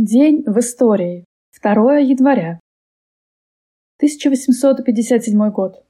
День в истории. 2 января. 1857 год.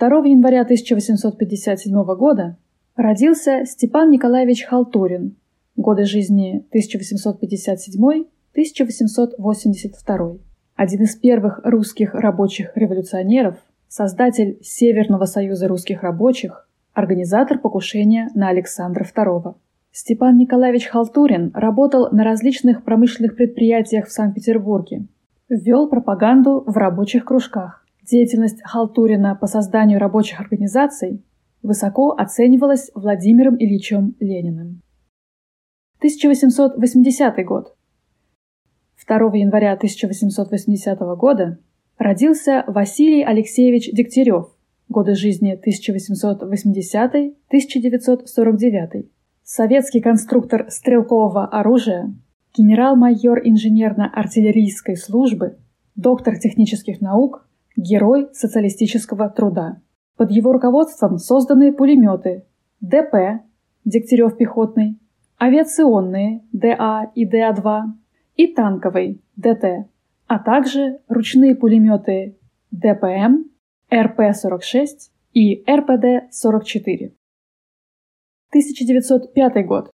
2 января 1857 года родился Степан Николаевич Халтурин. Годы жизни 1857-1882. Один из первых русских рабочих революционеров, создатель Северного союза русских рабочих, организатор покушения на Александра II. Степан Николаевич Халтурин работал на различных промышленных предприятиях в Санкт-Петербурге. Ввел пропаганду в рабочих кружках. Деятельность Халтурина по созданию рабочих организаций высоко оценивалась Владимиром Ильичем Лениным. 1880 год. 2 января 1880 года родился Василий Алексеевич Дегтярев, годы жизни 1880-1949 советский конструктор стрелкового оружия, генерал-майор инженерно-артиллерийской службы, доктор технических наук, герой социалистического труда. Под его руководством созданы пулеметы ДП, Дегтярев пехотный, авиационные ДА и ДА-2 и танковый ДТ, а также ручные пулеметы ДПМ, РП-46 и РПД-44. 1905 год.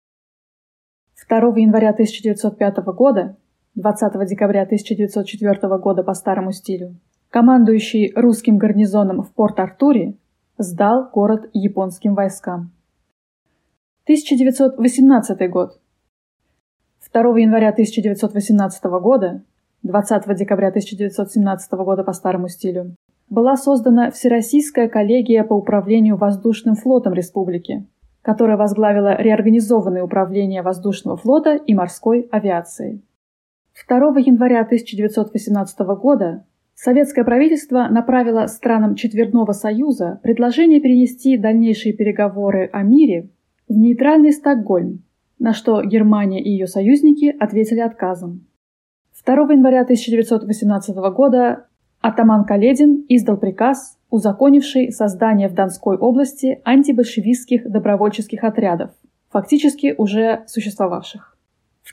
2 января 1905 года, 20 декабря 1904 года по старому стилю, командующий русским гарнизоном в Порт-Артуре сдал город японским войскам. 1918 год. 2 января 1918 года, 20 декабря 1917 года по старому стилю, была создана Всероссийская коллегия по управлению воздушным флотом республики, которая возглавила реорганизованное управление воздушного флота и морской авиации. 2 января 1918 года советское правительство направило странам Четверного Союза предложение перенести дальнейшие переговоры о мире в нейтральный Стокгольм, на что Германия и ее союзники ответили отказом. 2 января 1918 года атаман Каледин издал приказ узаконивший создание в Донской области антибольшевистских добровольческих отрядов, фактически уже существовавших.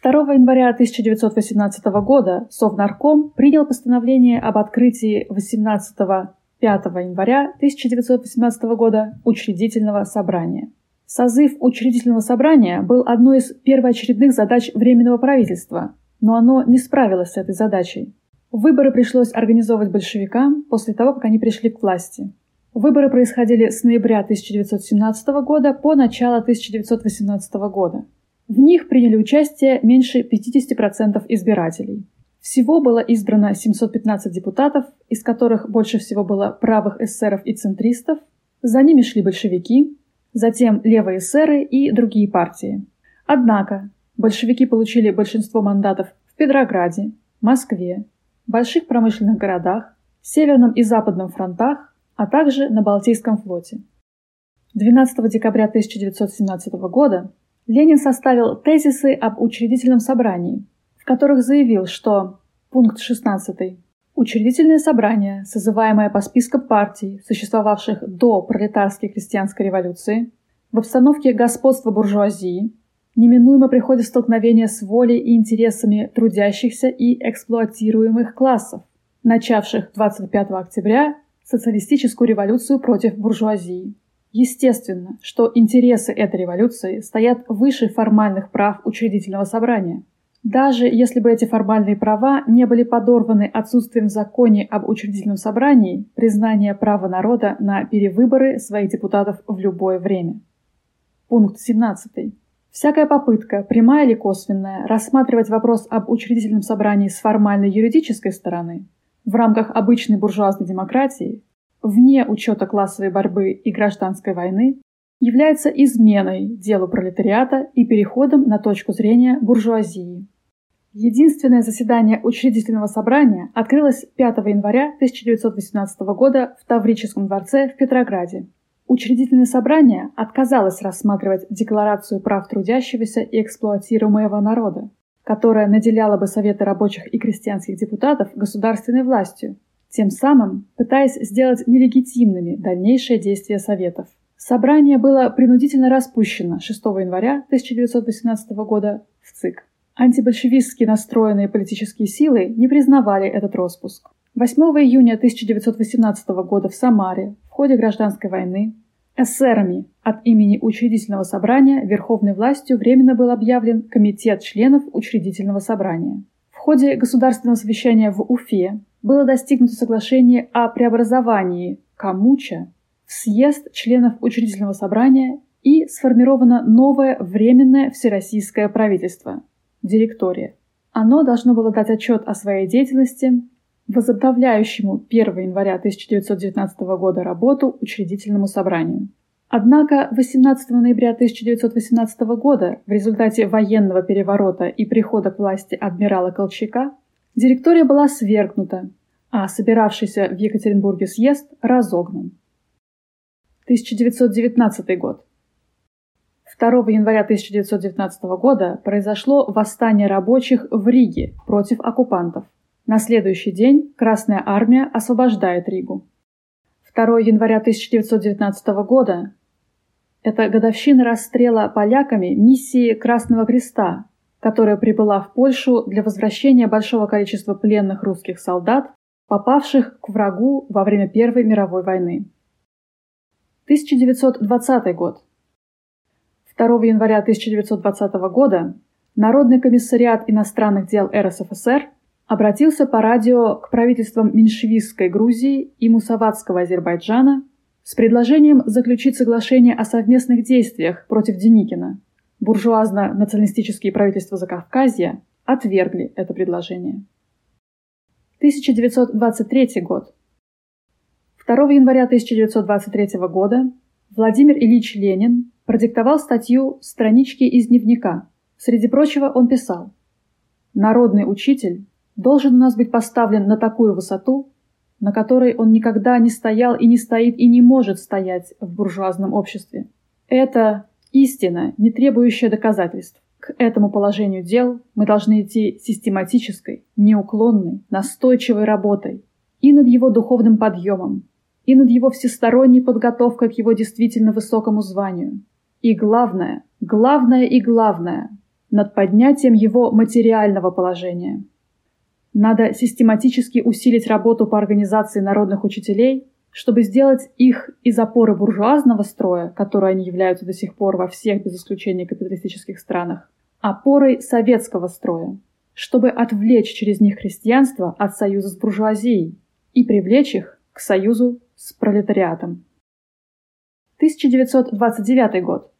2 января 1918 года Совнарком принял постановление об открытии 18 5 января 1918 года учредительного собрания. Созыв учредительного собрания был одной из первоочередных задач Временного правительства, но оно не справилось с этой задачей. Выборы пришлось организовывать большевикам после того, как они пришли к власти. Выборы происходили с ноября 1917 года по начало 1918 года. В них приняли участие меньше 50% избирателей. Всего было избрано 715 депутатов, из которых больше всего было правых эсеров и центристов. За ними шли большевики, затем левые эсеры и другие партии. Однако большевики получили большинство мандатов в Петрограде, Москве, больших промышленных городах, Северном и Западном фронтах, а также на Балтийском флоте. 12 декабря 1917 года Ленин составил тезисы об учредительном собрании, в которых заявил, что пункт 16 Учредительное собрание, созываемое по спискам партий, существовавших до пролетарской крестьянской революции, в обстановке господства буржуазии, неминуемо приходит столкновение с волей и интересами трудящихся и эксплуатируемых классов, начавших 25 октября социалистическую революцию против буржуазии. Естественно, что интересы этой революции стоят выше формальных прав учредительного собрания. Даже если бы эти формальные права не были подорваны отсутствием в законе об учредительном собрании признания права народа на перевыборы своих депутатов в любое время. Пункт 17. Всякая попытка, прямая или косвенная, рассматривать вопрос об учредительном собрании с формальной юридической стороны в рамках обычной буржуазной демократии, вне учета классовой борьбы и гражданской войны, является изменой делу пролетариата и переходом на точку зрения буржуазии. Единственное заседание учредительного собрания открылось 5 января 1918 года в Таврическом дворце в Петрограде – Учредительное собрание отказалось рассматривать Декларацию прав трудящегося и эксплуатируемого народа, которая наделяла бы Советы рабочих и крестьянских депутатов государственной властью, тем самым пытаясь сделать нелегитимными дальнейшие действия Советов. Собрание было принудительно распущено 6 января 1918 года в ЦИК. Антибольшевистски настроенные политические силы не признавали этот распуск. 8 июня 1918 года в Самаре в ходе гражданской войны эсерами от имени Учредительного собрания верховной властью временно был объявлен Комитет членов Учредительного собрания. В ходе государственного совещания в Уфе было достигнуто соглашение о преобразовании Камуча в съезд членов Учредительного собрания и сформировано новое Временное Всероссийское правительство – директория. Оно должно было дать отчет о своей деятельности возобновляющему 1 января 1919 года работу учредительному собранию. Однако 18 ноября 1918 года в результате военного переворота и прихода к власти адмирала Колчака директория была свергнута, а собиравшийся в Екатеринбурге съезд разогнан. 1919 год. 2 января 1919 года произошло восстание рабочих в Риге против оккупантов. На следующий день Красная армия освобождает Ригу. 2 января 1919 года – это годовщина расстрела поляками миссии Красного Креста, которая прибыла в Польшу для возвращения большого количества пленных русских солдат, попавших к врагу во время Первой мировой войны. 1920 год – 2 января 1920 года Народный комиссариат иностранных дел РСФСР обратился по радио к правительствам меньшевистской Грузии и мусаватского Азербайджана с предложением заключить соглашение о совместных действиях против Деникина. Буржуазно-националистические правительства Закавказья отвергли это предложение. 1923 год. 2 января 1923 года Владимир Ильич Ленин продиктовал статью «Странички из дневника». Среди прочего он писал «Народный учитель должен у нас быть поставлен на такую высоту, на которой он никогда не стоял и не стоит и не может стоять в буржуазном обществе. Это истина, не требующая доказательств. К этому положению дел мы должны идти систематической, неуклонной, настойчивой работой и над его духовным подъемом, и над его всесторонней подготовкой к его действительно высокому званию, и главное, главное и главное, над поднятием его материального положения. Надо систематически усилить работу по организации народных учителей, чтобы сделать их из опоры буржуазного строя, которой они являются до сих пор во всех без исключения капиталистических странах, опорой советского строя, чтобы отвлечь через них христианство от союза с буржуазией и привлечь их к союзу с пролетариатом. 1929 год.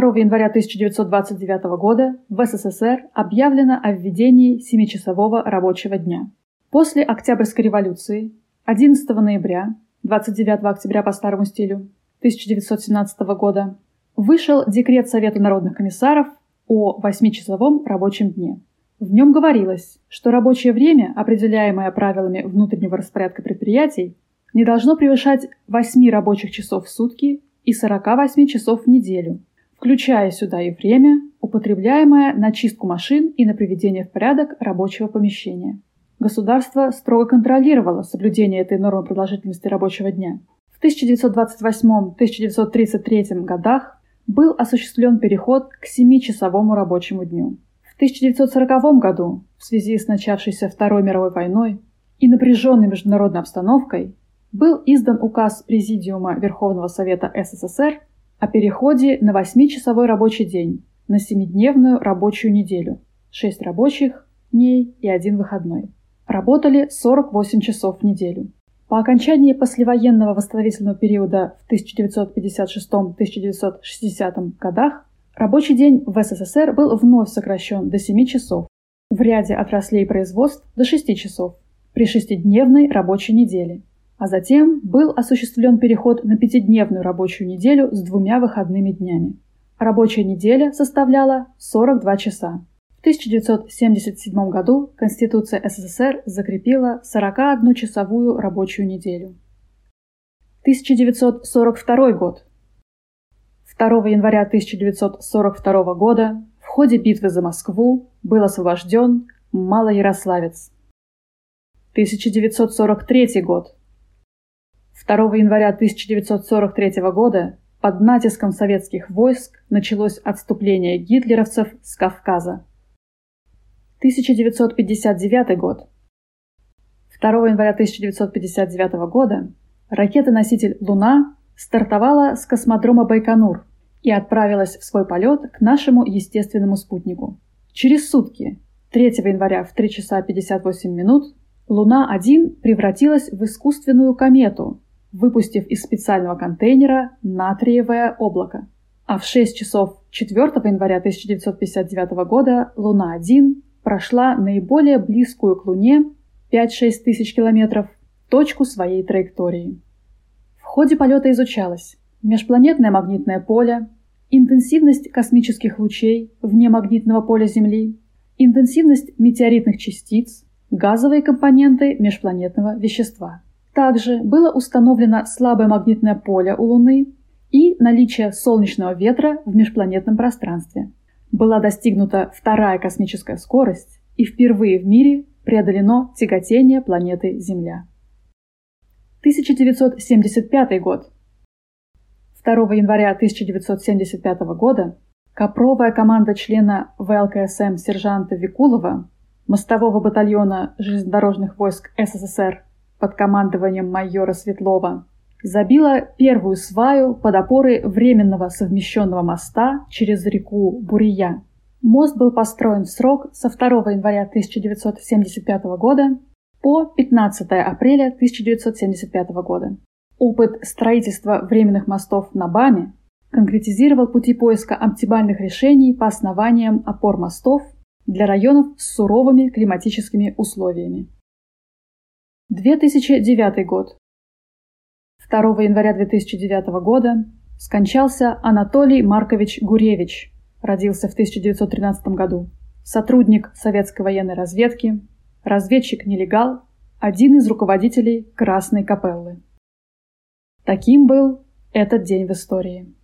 2 января 1929 года в СССР объявлено о введении семичасового рабочего дня. После Октябрьской революции 11 ноября, 29 октября по старому стилю 1917 года, вышел декрет Совета народных комиссаров о восьмичасовом рабочем дне. В нем говорилось, что рабочее время, определяемое правилами внутреннего распорядка предприятий, не должно превышать 8 рабочих часов в сутки и 48 часов в неделю, включая сюда и время, употребляемое на чистку машин и на приведение в порядок рабочего помещения. Государство строго контролировало соблюдение этой нормы продолжительности рабочего дня. В 1928-1933 годах был осуществлен переход к 7-часовому рабочему дню. В 1940 году, в связи с начавшейся Второй мировой войной и напряженной международной обстановкой, был издан указ Президиума Верховного Совета СССР о переходе на 8-часовой рабочий день на 7-дневную рабочую неделю, 6 рабочих дней и один выходной. Работали 48 часов в неделю. По окончании послевоенного восстановительного периода в 1956-1960 годах рабочий день в СССР был вновь сокращен до 7 часов, в ряде отраслей производств до 6 часов при шестидневной рабочей неделе – а затем был осуществлен переход на пятидневную рабочую неделю с двумя выходными днями. Рабочая неделя составляла 42 часа. В 1977 году Конституция СССР закрепила 41-часовую рабочую неделю. 1942 год. 2 января 1942 года в ходе битвы за Москву был освобожден Малоярославец. 1943 год. 2 января 1943 года под натиском советских войск началось отступление гитлеровцев с Кавказа. 1959 год. 2 января 1959 года ракета-носитель «Луна» стартовала с космодрома Байконур и отправилась в свой полет к нашему естественному спутнику. Через сутки, 3 января в 3 часа 58 минут, Луна-1 превратилась в искусственную комету, выпустив из специального контейнера натриевое облако. А в 6 часов 4 января 1959 года Луна-1 прошла наиболее близкую к Луне 5-6 тысяч километров точку своей траектории. В ходе полета изучалось межпланетное магнитное поле, интенсивность космических лучей вне магнитного поля Земли, интенсивность метеоритных частиц, газовые компоненты межпланетного вещества. Также было установлено слабое магнитное поле у Луны и наличие солнечного ветра в межпланетном пространстве. Была достигнута вторая космическая скорость и впервые в мире преодолено тяготение планеты Земля. 1975 год. 2 января 1975 года капровая команда члена ВЛКСМ сержанта Викулова мостового батальона железнодорожных войск СССР под командованием майора Светлова забила первую сваю под опоры временного совмещенного моста через реку Бурия. Мост был построен в срок со 2 января 1975 года по 15 апреля 1975 года. Опыт строительства временных мостов на БАМе конкретизировал пути поиска оптимальных решений по основаниям опор мостов для районов с суровыми климатическими условиями. 2009 год. 2 января 2009 года скончался Анатолий Маркович Гуревич, родился в 1913 году, сотрудник советской военной разведки, разведчик-нелегал, один из руководителей Красной капеллы. Таким был этот день в истории.